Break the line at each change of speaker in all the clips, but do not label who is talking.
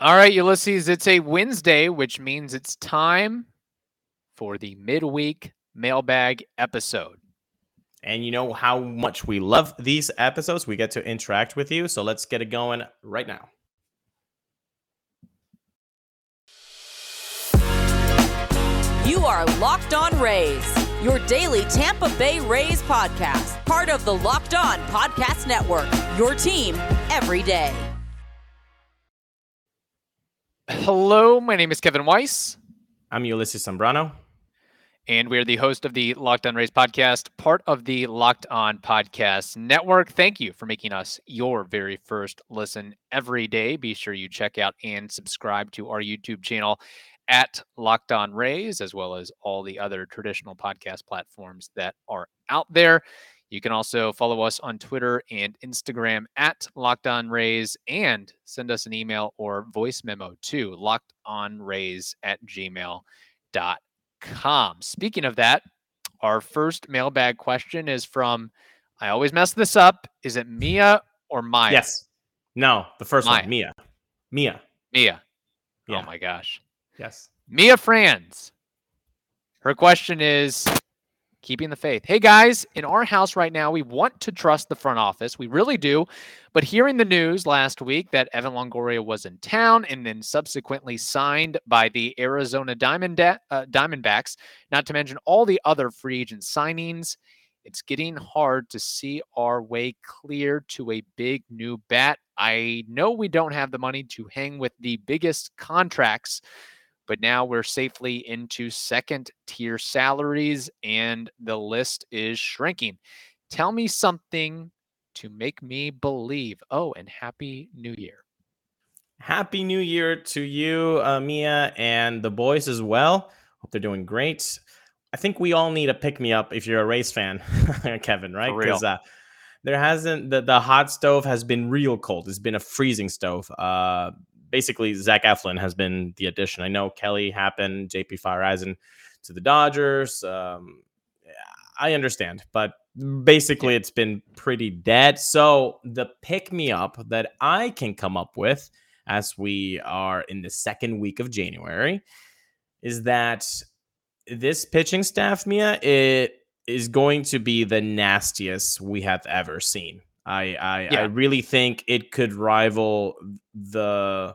All right, Ulysses, it's a Wednesday, which means it's time for the midweek mailbag episode.
And you know how much we love these episodes. We get to interact with you. So let's get it going right now.
You are Locked On Rays, your daily Tampa Bay Rays podcast, part of the Locked On Podcast Network, your team every day.
Hello, my name is Kevin Weiss.
I'm Ulysses Zambrano.
And we are the host of the Locked On Rays podcast, part of the Locked On Podcast Network. Thank you for making us your very first listen every day. Be sure you check out and subscribe to our YouTube channel at Locked On Rays, as well as all the other traditional podcast platforms that are out there. You can also follow us on Twitter and Instagram at Locked On Rays and send us an email or voice memo to lockedonrays at gmail.com. Speaking of that, our first mailbag question is from, I always mess this up. Is it Mia or Maya?
Yes. No, the first
Maya.
one, Mia. Mia.
Mia.
Oh yeah.
Oh my gosh.
Yes.
Mia Franz. Her question is keeping the faith. Hey guys, in our house right now, we want to trust the front office. We really do. But hearing the news last week that Evan Longoria was in town and then subsequently signed by the Arizona Diamond uh, Diamondbacks, not to mention all the other free agent signings, it's getting hard to see our way clear to a big new bat. I know we don't have the money to hang with the biggest contracts but now we're safely into second tier salaries and the list is shrinking. Tell me something to make me believe. Oh, and happy new year.
Happy New Year to you, uh, Mia, and the boys as well. Hope they're doing great. I think we all need a pick me up if you're a race fan, Kevin, right?
Because
uh, there hasn't the, the hot stove has been real cold. It's been a freezing stove. Uh, basically, Zach Eflin has been the addition. I know Kelly happened, JP Feyereisen to the Dodgers. Um, I understand, but basically, it's been pretty dead. So the pick me up that I can come up with as we are in the second week of January is that this pitching staff, Mia, it is going to be the nastiest we have ever seen. I I,
Yeah.
I really think it could rival the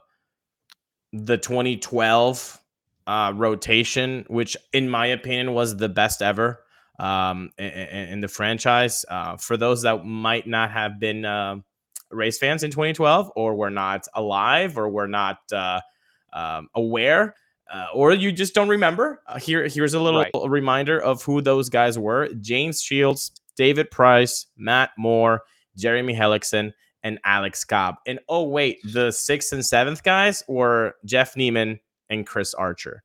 the 2012 uh, rotation, which in my opinion was the best ever um, in, in the franchise. Uh, for those that might not have been uh, race fans in 2012, or were not alive, or were not uh, um, aware, uh, or you just don't remember, uh, here here's a little
Right.
reminder of who those guys were: James Shields, David Price, Matt Moore, Jeremy Hellickson, and Alex Cobb. And oh wait, the sixth and seventh guys were Jeff Niemann and Chris Archer.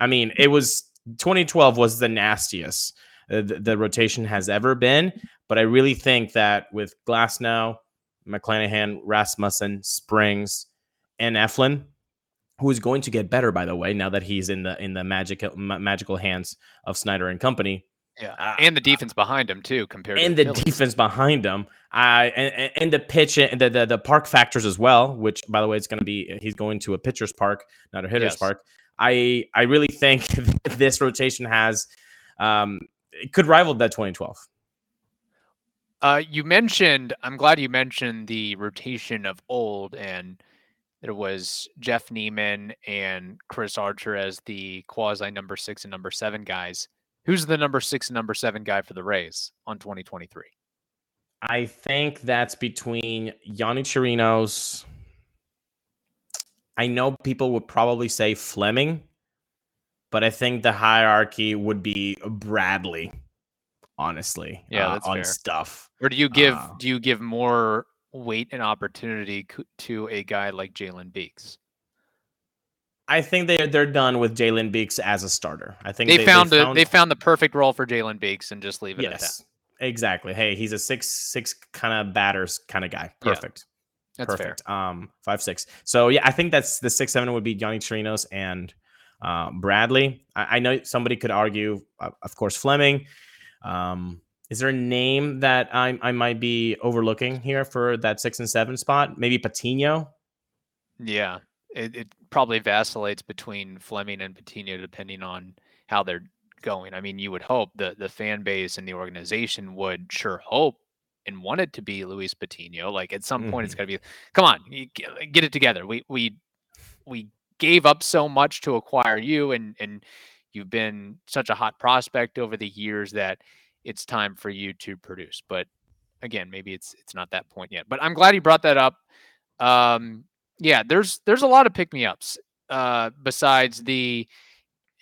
I mean, it was 2012 was the nastiest uh, the, the rotation has ever been. But I really think that with Glasnow, McClanahan, Rasmussen, Springs, and Eflin, who is going to get better, by the way, now that he's in the in the magical magical hands of Snyder and company,
Yeah.
Uh,
and the defense behind him, too, compared
and
to
the
Phillies.
defense behind him. I and, and- and the pitch and the, the the park factors as well. Which, by the way, it's going to be he's going to a pitcher's park, not a hitter's
Yes.
park. I I really think this rotation has um it could rival that 2012.
Uh, you mentioned, I'm glad you mentioned the rotation of old, and there was Jeff Niemann and Chris Archer as the quasi number six and number seven guys. Who's the number six and number seven guy for the Rays on 2023?
I think that's between Yonny Chirinos. I know people would probably say Fleming, but I think the hierarchy would be Bradley. Honestly,
Yeah,
uh,
that's
on
fair.
stuff.
Or do you give
Uh,
do you give more weight and opportunity to a guy like Jalen Beeks?
I think they they're done with Jalen Beeks as a starter. I think
They, found a, they found the perfect role for Jalen Beeks and just leave it at that.
yes, exactly. Hey, he's a six six kind of batters kind of guy.
Yeah,
Perfect.
That's
Perfect. Um, five six. So yeah, I think that's the six seven would be Yonny Chirinos and uh, Bradley. I, I know somebody could argue, uh, of course, Fleming. Um, is there a name that I I might be overlooking here for that six and seven spot? Maybe Patino.
Yeah. It, it probably vacillates between Fleming and Patino depending on how they're going. I mean, you would hope the the fan base and the organization would sure hope and want it to be Luis Patino. Like at some point, it's
Mm-hmm.
got to be, come on, get it together. We we we gave up so much to acquire you, and and you've been such a hot prospect over the years that it's time for you to produce. But again, maybe it's it's not that point yet. But I'm glad you brought that up. Um, yeah, there's there's a lot of pick me ups. Uh, besides the,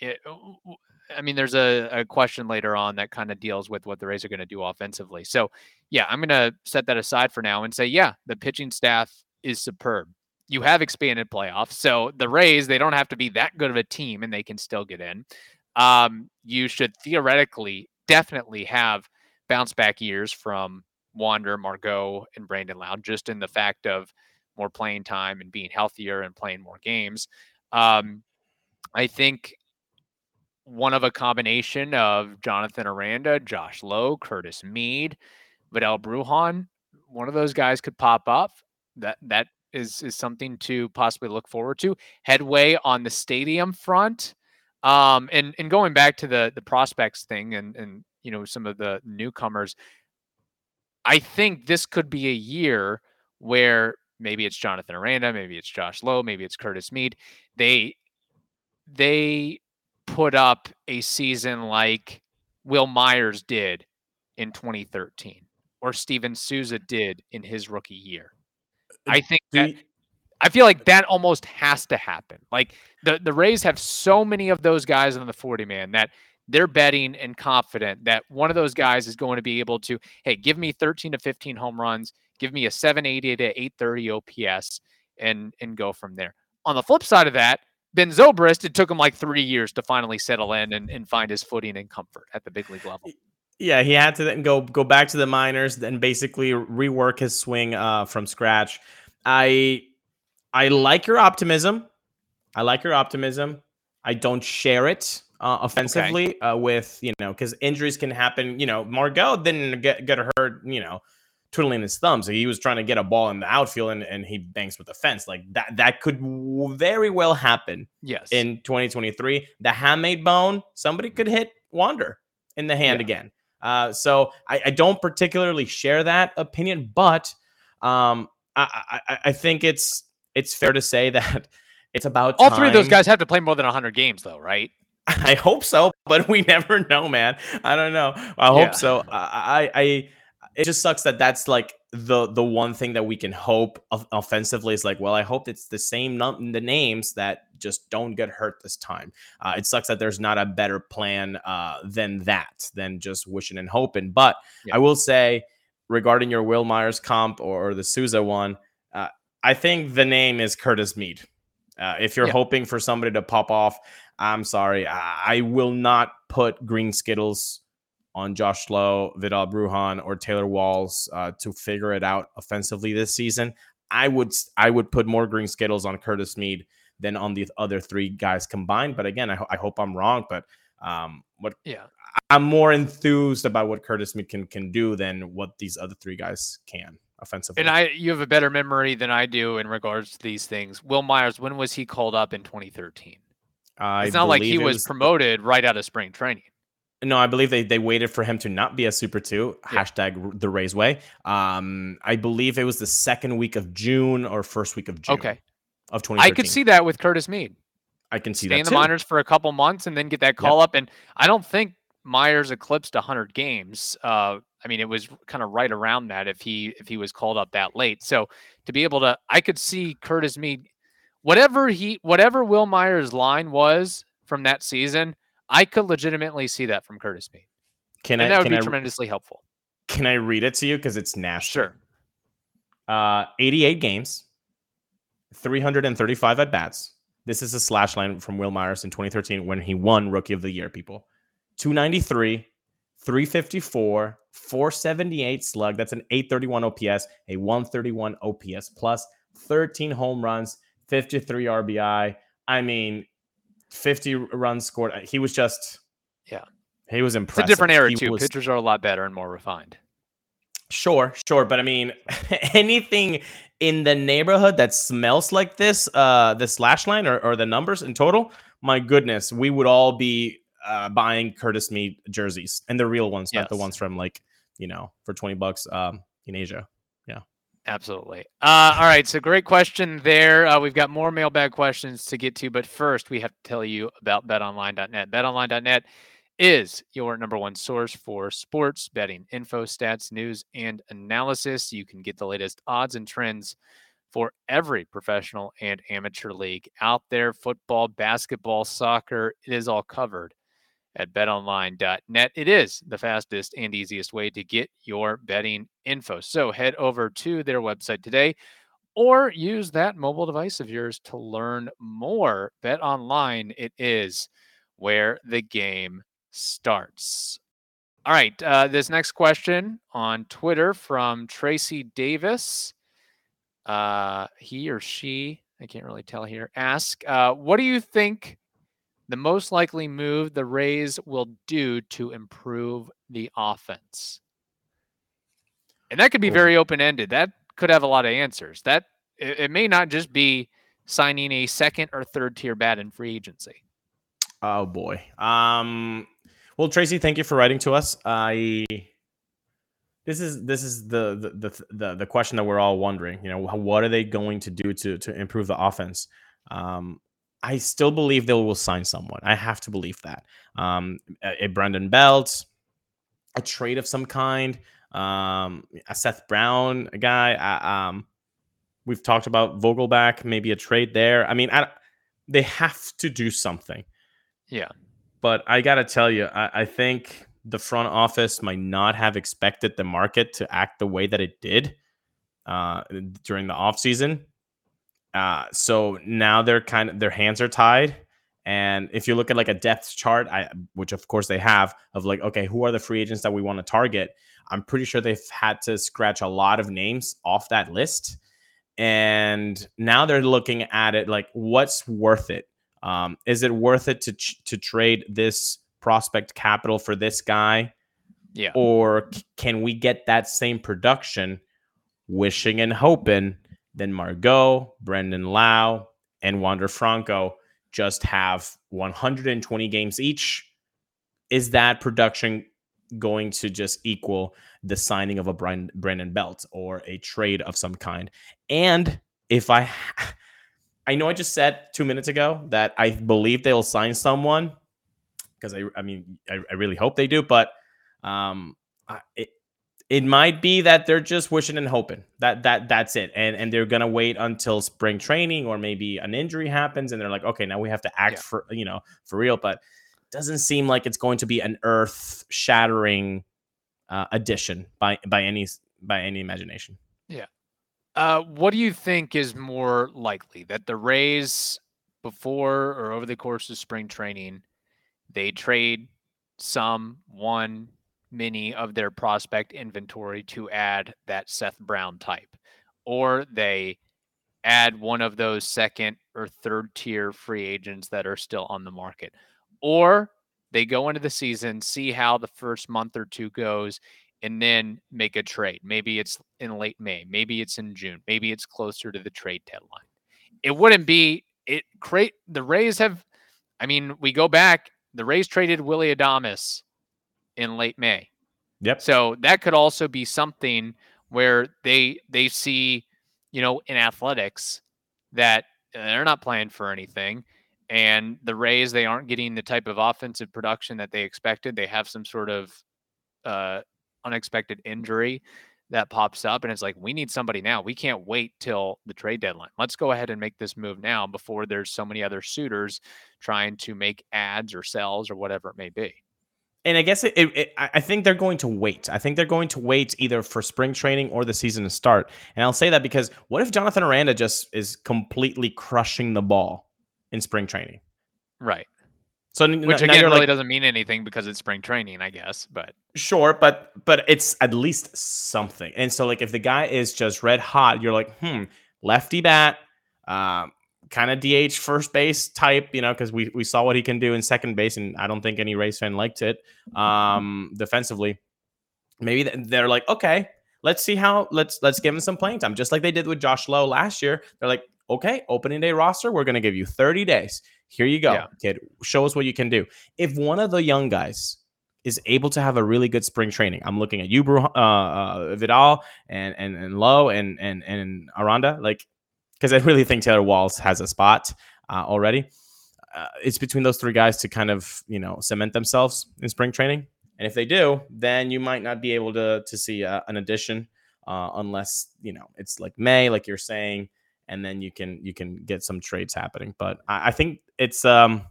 w- w- I mean, there's a, a question later on that kind of deals with what the Rays are going to do offensively. So, yeah, I'm going to set that aside for now and say, yeah, the pitching staff is superb. You have expanded playoffs, so the Rays they don't have to be that good of a team, and they can still get in. Um, you should theoretically, definitely have bounce back years from Wander, Margot, and Brandon Lowe, just in the fact of more playing time and being healthier and playing more games. Um, I think one of a combination of Jonathan Aranda, Josh Lowe, Curtis Mead, Vidal Bruján, one of those guys could pop up. That that is is something to possibly look forward to. Headway on the stadium front. Um, and and going back to the the prospects thing and and you know some of the newcomers, I think this could be a year where maybe it's Jonathan Aranda, maybe it's Josh Lowe, maybe it's Curtis Mead. They they put up a season like Wil Myers did in 2013 or Steven Souza did in his rookie year. Uh, I think that I feel like uh that almost has to happen. Like the the Rays have so many of those guys on the 40 man that they're betting and confident that one of those guys is going to be able to, hey, give me 13 to 15 home runs, give me a 780 to 830 OPS, and and go from there. On the flip side of that, Ben Zobrist, it took him like three years to finally settle in and, and find his footing and comfort at the big league level.
Yeah, he had to then go go back to the minors, then basically rework his swing uh, from scratch. I I like your optimism. I like your optimism. I don't share it uh, offensively uh, with you know because injuries can happen. You know, Margot didn't get get hurt. You know, twiddling his thumbs. So He was trying to get a ball in the outfield and, and he banks with the fence. Like that that could very well happen
Yes.
in 2023. The hamate bone, somebody could hit Wander in the hand
Yeah.
again. Uh, so I, I don't particularly share that opinion, but um, I, I, I think it's it's fair to say that it's about
all three of those guys have to play more than 100 games, though, right?
I hope so, but we never know, man. I don't know. I hope
Yeah.
so. I, I, I, it just sucks that that's like the the one thing that we can hope of offensively is like, well, I hope it's the same num- the names that just don't get hurt this time. Uh, it sucks that there's not a better plan uh, than that, than just wishing and hoping. But
Yeah.
I will say, regarding your Wil Myers comp or, or the Souza one, uh, I think the name is Curtis Mead. Uh, if you're
Yeah.
hoping for somebody to pop off, I'm sorry. I, I will not put green Skittles on Josh Lowe, Vidal Bruján, or Taylor Walls uh, to figure it out offensively this season. I would I would put more green Skittles on Curtis Mead than on the other three guys combined. But again, I, ho- I hope I'm wrong. But um, what
Yeah.
I'm more enthused about what Curtis Mead can can do than what these other three guys can offensively.
And I, you have a better memory than I do in regards to these things. Wil Myers, when was he called up in 2013?
I
It's not like he
it
was, promoted right out of spring training.
No, I believe they, they waited for him to not be a super two.
Yeah.
Hashtag the Rays way. Um, I believe it was the second week of June or first week of June.
Okay.
Of twenty.
I could see that with Curtis Mead.
I can see
Stay
that
in the
too.
minors for a couple months and then get that call up. And I don't think Myers eclipsed 100 games. Uh, I mean, it was kind of right around that if he if he was called up that late. So to be able to, I could see Curtis Mead, whatever he whatever Wil Myers' line was from that season, I could legitimately see that from Curtis Mead,
Can
and
I
that would be
I,
tremendously helpful.
can I read it to you because it's national?
Sure.
Uh, 88 games, 335 at bats. This is a slash line from Wil Myers in 2013 when he won Rookie of the Year. People, 293, 354, 478 slug. That's an 831 OPS, a 131 OPS plus, 13 home runs, 53 RBI. I mean, 50 runs scored. He was just,
Yeah.
he was impressed.
It's
impressive.
a different era
He
too.
was-
Pitchers are a lot better and more refined.
Sure, sure, but I mean, anything in the neighborhood that smells like this, uh, the slash line or, or the numbers in total, my goodness, we would all be uh, buying Curtis Mead jerseys and the real ones, not the ones from like, you know, for 20 bucks um, in Asia.
Absolutely. Uh, all right. So great question there. Uh, we've got more mailbag questions to get to, but first we have to tell you about betonline.net. Betonline.net is your number one source for sports betting info, stats, news, and analysis. You can get the latest odds and trends for every professional and amateur league out there football, basketball, soccer. It is all covered at betonline.net. It is the fastest and easiest way to get your betting info. So head over to their website today or use that mobile device of yours to learn more. Bet online, it is where the game starts. All right. Uh, this next question on Twitter from Tracy Davis. Uh, he or she, I can't really tell here, ask, uh, what do you think the most likely move the Rays will do to improve the offense? And that could be very open ended. That could have a lot of answers. That it, it may not just be signing a second or third tier bat in free agency.
Oh boy. Um well Tracy, thank you for writing to us. I this is this is the the the the, the question that we're all wondering, you know, what are they going to do to to improve the offense? Um I still believe they will sign someone. I have to believe that. Um a, a Brandon Belt, a trade of some kind, um a Seth Brown a guy, uh, um we've talked about Vogelbach, maybe a trade there. I mean, I, they have to do something
Yeah.
but I gotta tell you, I, I think the front office might not have expected the market to act the way that it did uh, during the offseason. Uh, so now they're kind of their hands are tied. And if you look at like a depth chart, I, which of course they have, of like, okay, who are the free agents that we want to target? I'm pretty sure they've had to scratch a lot of names off that list. And now they're looking at it like, what's worth it? Um, is it worth it to ch- to trade this prospect capital for this guy,
Yeah.
or c- can we get that same production, wishing and hoping? Then Margot, Brandon Lowe, and Wander Franco just have 120 games each. Is that production going to just equal the signing of a Brian, Brandon Belt or a trade of some kind? And if I I know I just said two minutes ago that I believe they'll sign someone because I, I mean, I, I really hope they do, but um, I- it, it might be that they're just wishing and hoping that that that's it, and and they're gonna wait until spring training or maybe an injury happens, and they're like, okay, now we have to act
Yeah.
for you know for real, but doesn't seem like it's going to be an earth shattering uh, addition by by any by any imagination. Yeah.
Uh, what do you think is more likely that the Rays, before or over the course of spring training, they trade some, one, many of their prospect inventory to add that Seth Brown type, or they add one of those second or third tier free agents that are still on the market, or they go into the season, see how the first month or two goes, and then make a trade. Maybe it's in late May, maybe it's in June, maybe it's closer to the trade deadline. It wouldn't be it create the Rays have I mean, we go back, the Rays traded Willy Adames in late May.
Yep.
So that could also be something where they they see, you know, in athletics that they're not playing for anything and the Rays they aren't getting the type of offensive production that they expected. They have some sort of uh unexpected injury that pops up and it's like we need somebody now. We can't wait till the trade deadline. Let's go ahead and make this move now before there's so many other suitors trying to make ads or sells or whatever it may be.
And I guess it, it, it- I think they're going to wait. I think they're going to wait either for spring training or the season to start. And I'll say that because what if Jonathan Aranda just is completely crushing the ball in spring training?
Right.
So
Which
now
again really
like,
doesn't mean anything because it's spring training, I guess. But
sure, but but it's at least something. And so like if the guy is just red hot, you're like, hmm, lefty bat, um, kind of DH first base type, you know, because we we saw what he can do in second base, and I don't think any Rays fan liked it. Um, defensively, maybe they're like, okay, let's see how let's let's give him some playing time, just like they did with Josh Lowe last year. They're like, okay, opening day roster, we're gonna give you 30 days. Here you go,
Yeah.
kid. Show us what you can do. If one of the young guys is able to have a really good spring training, I'm looking at you, uh, uh, Vidal, and and and Lowe, and and and Aranda, like, because I really think Taylor Walls has a spot uh, already. Uh, it's between those three guys to kind of you know cement themselves in spring training. And if they do, then you might not be able to to see uh, an addition uh, unless you know it's like May, like you're saying, and then you can you can get some trades happening. But I, I think it's um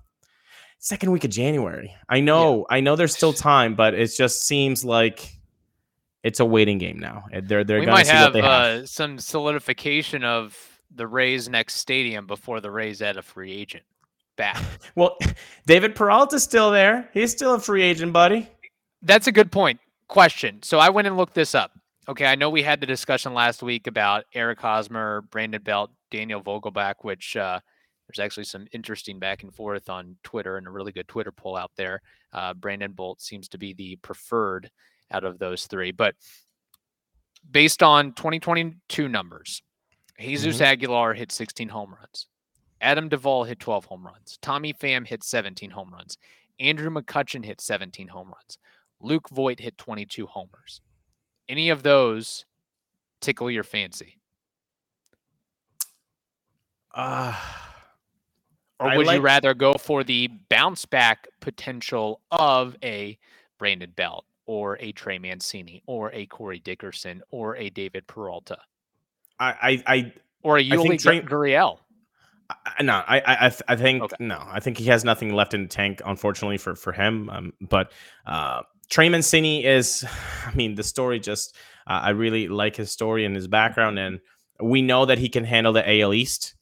second week of January. I know I know there's still time, but it just seems like it's a waiting game now. They're they're
we
gonna see
have,
what they have.
Uh, some solidification of the Rays' next stadium before the Rays add a free agent back.
Well, David Peralta's still there. He's still a free agent, buddy.
That's a good point. Question. So I went and looked this up. Okay, I know we had the discussion last week about Eric Hosmer, Brandon Belt, Daniel Vogelbach, which uh, there's actually some interesting back and forth on Twitter and a really good Twitter poll out there. Uh, Brandon Belt seems to be the preferred out of those three, but based on 2022 numbers, Jesus Aguilar hit 16 home runs. Adam Duvall hit 12 home runs. Tommy Pham hit 17 home runs. Andrew McCutchen hit 17 home runs. Luke Voit hit 22 homers. Any of those tickle your fancy?
Uh,
Or would
like-
you rather go for the bounce back potential of a Brandon Belt or a Trey Mancini or a Corey Dickerson or a David Peralta
I I I
or a
think
Yuli Gurriel?
I- no, I, I, I think
Okay.
no, I think he has nothing left in the tank, unfortunately for for him. Um, but uh, Trey Mancini is, I mean, the story just, uh, I really like his story and his background, and we know that he can handle the AL East.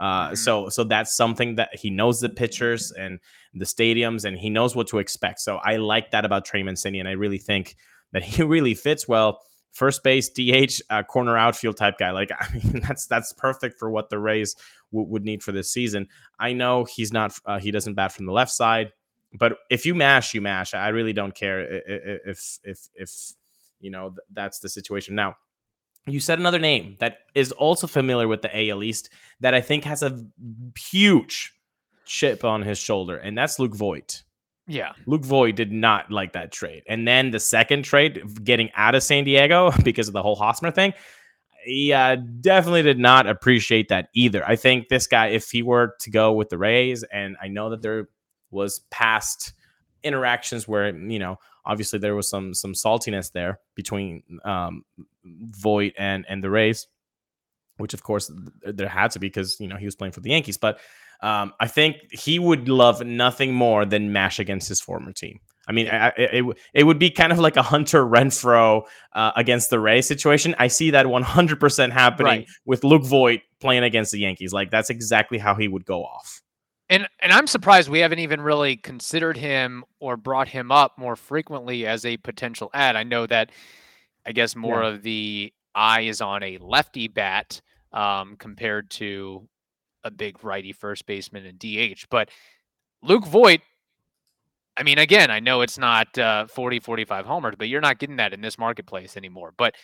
Uh,
Mhm.
so so that's something that he knows the pitchers and the stadiums, and he knows what to expect. So I like that about Trey Mancini, and I really think that he really fits well. First base, DH, uh, corner outfield type guy. Like I mean, that's that's perfect for what the Rays w- would need for this season. I know he's not uh, he doesn't bat from the left side, but if you mash, you mash. I really don't care if if if you know th- that's the situation. Now, you said another name that is also familiar with the AL East that I think has a huge chip on his shoulder, and that's Luke Voit.
Yeah.
Luke Voit did not like that trade. And then the second trade, getting out of San Diego because of the whole Hosmer thing, he uh, definitely did not appreciate that either. I think this guy, if he were to go with the Rays, and I know that there was past interactions where you know obviously there was some some saltiness there between um, Voit and and the Rays, which of course th- there had to be because you know he was playing for the Yankees, but. Um, I think he would love nothing more than mash against his former team. I mean, I, it, it, it would be kind of like a Hunter Renfroe uh, against the Rays situation. I see that 100% happening
Right.
with Luke Voit playing against the Yankees. Like, that's exactly how he would go off.
And and I'm surprised we haven't even really considered him or brought him up more frequently as a potential ad. I know that I guess more
Yeah.
of the eye is on a lefty bat um, compared to a big righty first baseman and DH. But Luke Voit, I mean, again, I know it's not uh, 40, 45 homers, but you're not getting that in this marketplace anymore. But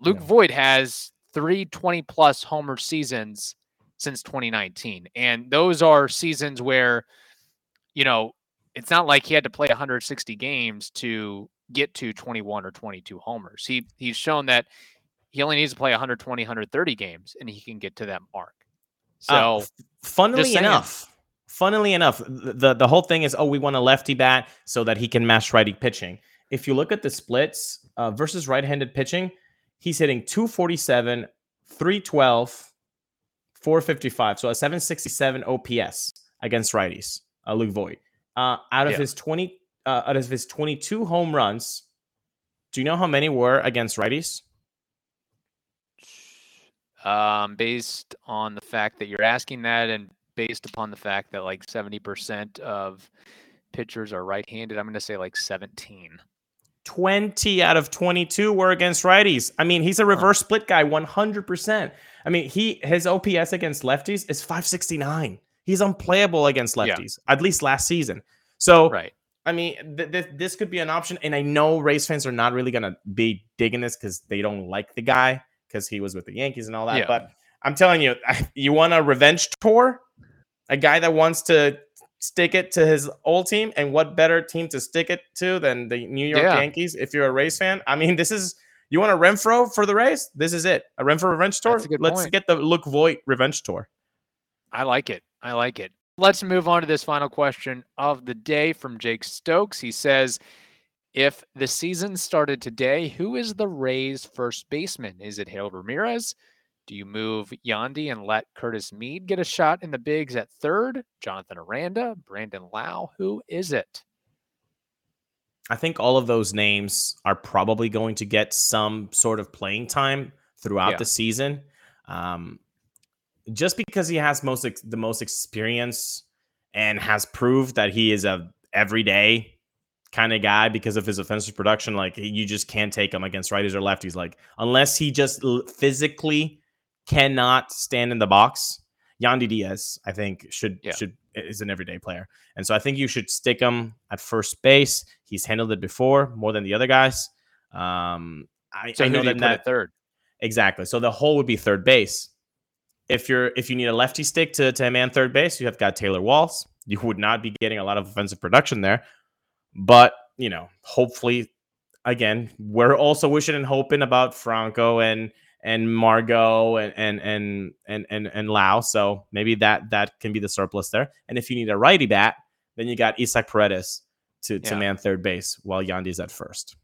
Luke
Yeah.
Voit has three 20 plus homer seasons since 2019. And those are seasons where, you know, it's not like he had to play 160 games to get to 21 or 22 homers. He he's shown that he only needs to play 120, 130 games and he can get to that mark. So
Uh, funnily enough, funnily enough, the the whole thing is, oh, we want a lefty bat so that he can mash righty pitching. If you look at the splits uh, versus right-handed pitching, he's hitting 247, 312, 455, so a 767 OPS against righties. Uh, Luke Voit. Uh, out of
Yeah.
his 20, uh, out of his 22 home runs, do you know how many were against righties?
Um, based on the fact that you're asking that and based upon the fact that like 70% of pitchers are right-handed, I'm going to say like 17.
20 out of 22 were against righties. I mean, he's a reverse split guy 100%. I mean, he his OPS against lefties is 569. He's unplayable against
Yeah.
lefties, at least last season. So,
Right.
I mean, th- th- this could be an option, and I know Rays fans are not really gonna be digging this because they don't like the guy because he was with the Yankees and all that.
Yeah.
But I'm telling you, you want a revenge tour, a guy that wants to stick it to his old team, and what better team to stick it to than the New York
Yeah.
Yankees? If you're a Rays fan, I mean, this is you want a Renfroe for the Rays. This is it, a Renfroe revenge tour.
That's a good
Let's
point.
get the Luke Voit revenge tour.
I like it. I like it. Let's move on to this final question of the day from Jake Stokes. He says, if the season started today, who is the Rays' first baseman? Is it Harold Ramirez? Do you move Yandy and let Curtis Mead get a shot in the bigs at third? Jonathan Aranda, Brandon Lowe, who is it?
I think all of those names are probably going to get some sort of playing time throughout
Yeah.
the season. Um, just because he has most ex- the most experience and has proved that he is a everyday kind of guy because of his offensive production. Like you just can't take him against righties or lefties. Like unless he just l- physically cannot stand in the box. Yandy Diaz, I think, should
Yeah.
should is an everyday player, and so I think you should stick him at first base. He's handled it before more than the other guys. Um, I,
So
I know that, that
at third?
Exactly. So the hole would be third base. If you're if you need a lefty stick to to man third base, you have got Taylor Walls. You would not be getting a lot of offensive production there, but you know, hopefully, again, we're also wishing and hoping about Franco and and Margot and and and and and, and Lowe. So maybe that that can be the surplus there. And if you need a righty bat, then you got Isaac Paredes to to
Yeah.
man third base while Yandy's at first.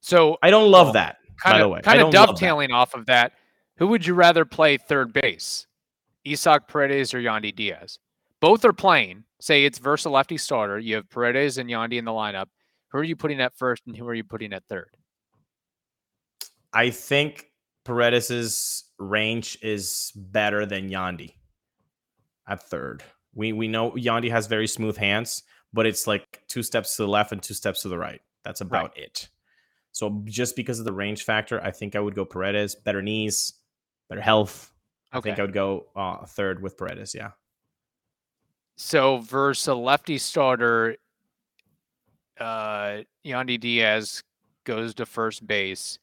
So
I don't love
Well,
that.
kind
by
of
the way,
kind of
don't love that.
dovetailing off of that, who would you rather play third base? Isaac Paredes or Yandy Diaz? Both are playing. Say it's versus a lefty starter. You have Paredes and Yandy in the lineup. Who are you putting at first and who are you putting at third?
I think Paredes's range is better than Yandy at third. We we know Yandy has very smooth hands, but it's like two steps to the left and two steps to the right. That's about it. So just because of the range factor, I think I would go Paredes. Better knees, better health. I think I would go uh, third with Paredes. Yeah.
So versus a lefty starter, uh, Yandy Diaz goes to first base.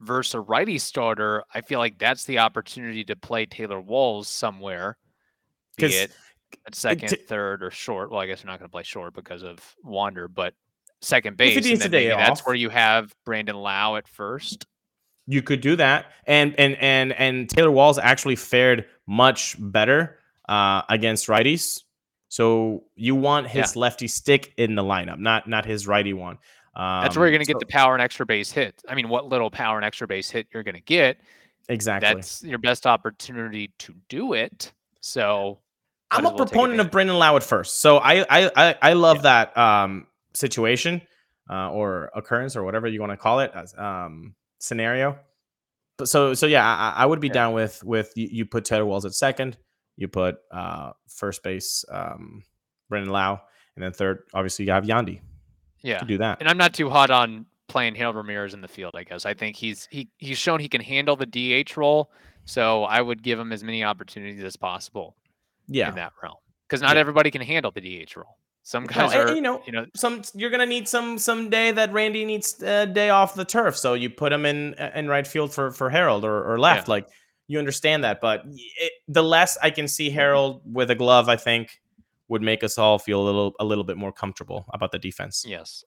Versus a righty starter, I feel like that's the opportunity to play Taylor Walls somewhere, be it at second,
t-
third, or short. Well, I guess you're not going to play short because of Wander, but second base. and then maybe that's
off.
where you have Brandon Lowe at first.
You could do that, and and and and Taylor Walls actually fared much better uh, against righties. So you want his lefty stick in the lineup, not not his righty one. Um,
That's where you're going to get
so-
the power and extra base hit. I mean, what little power and extra base hit you're going to get,
exactly.
that's your best opportunity to do it. So
I'm a
well
proponent of. Brandon Lowe at first, so I I I, I love that um, situation uh, or occurrence or whatever you want to call it as um, scenario. But so so yeah, I, I would be
Yeah.
down with with you, you put Taylor Walls at second, you put uh, first base um, Brandon Lowe, and then third, obviously you have Yandy
yeah.
to do that.
And I'm not too hot on playing Harold Ramirez in the field. I guess I think he's he he's shown he can handle the DH role. So I would give him as many opportunities as possible
Yeah,
in that realm because not
Yeah.
everybody can handle the DH role. Some guys
and-
are,
and, you know,
you know,
some you're gonna need some some day that Randy needs a day off the turf, so you put him in in right field for for Harold or, or left. Like you understand that, but it, the less I can see Harold with a glove, I think would make us all feel a little a little bit more comfortable about the defense.
Yes.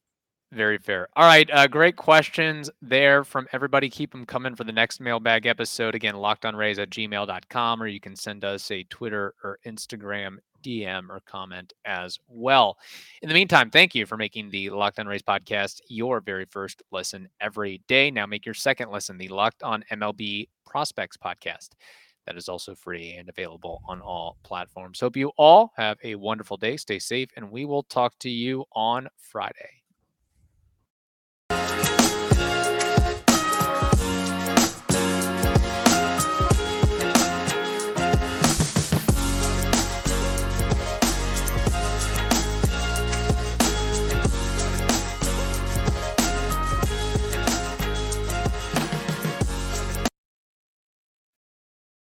Very fair. All right. Uh, great questions there from everybody. Keep them coming for the next mailbag episode. Again, lockedonrays at gmail.com, or you can send us a Twitter or Instagram DM or comment as well. In the meantime, thank you for making the Locked On Rays podcast your very first listen every day. Now make your second listen, the Locked On MLB Prospects podcast. That is also free and available on all platforms. Hope you all have a wonderful day. Stay safe, and we will talk to you on Friday.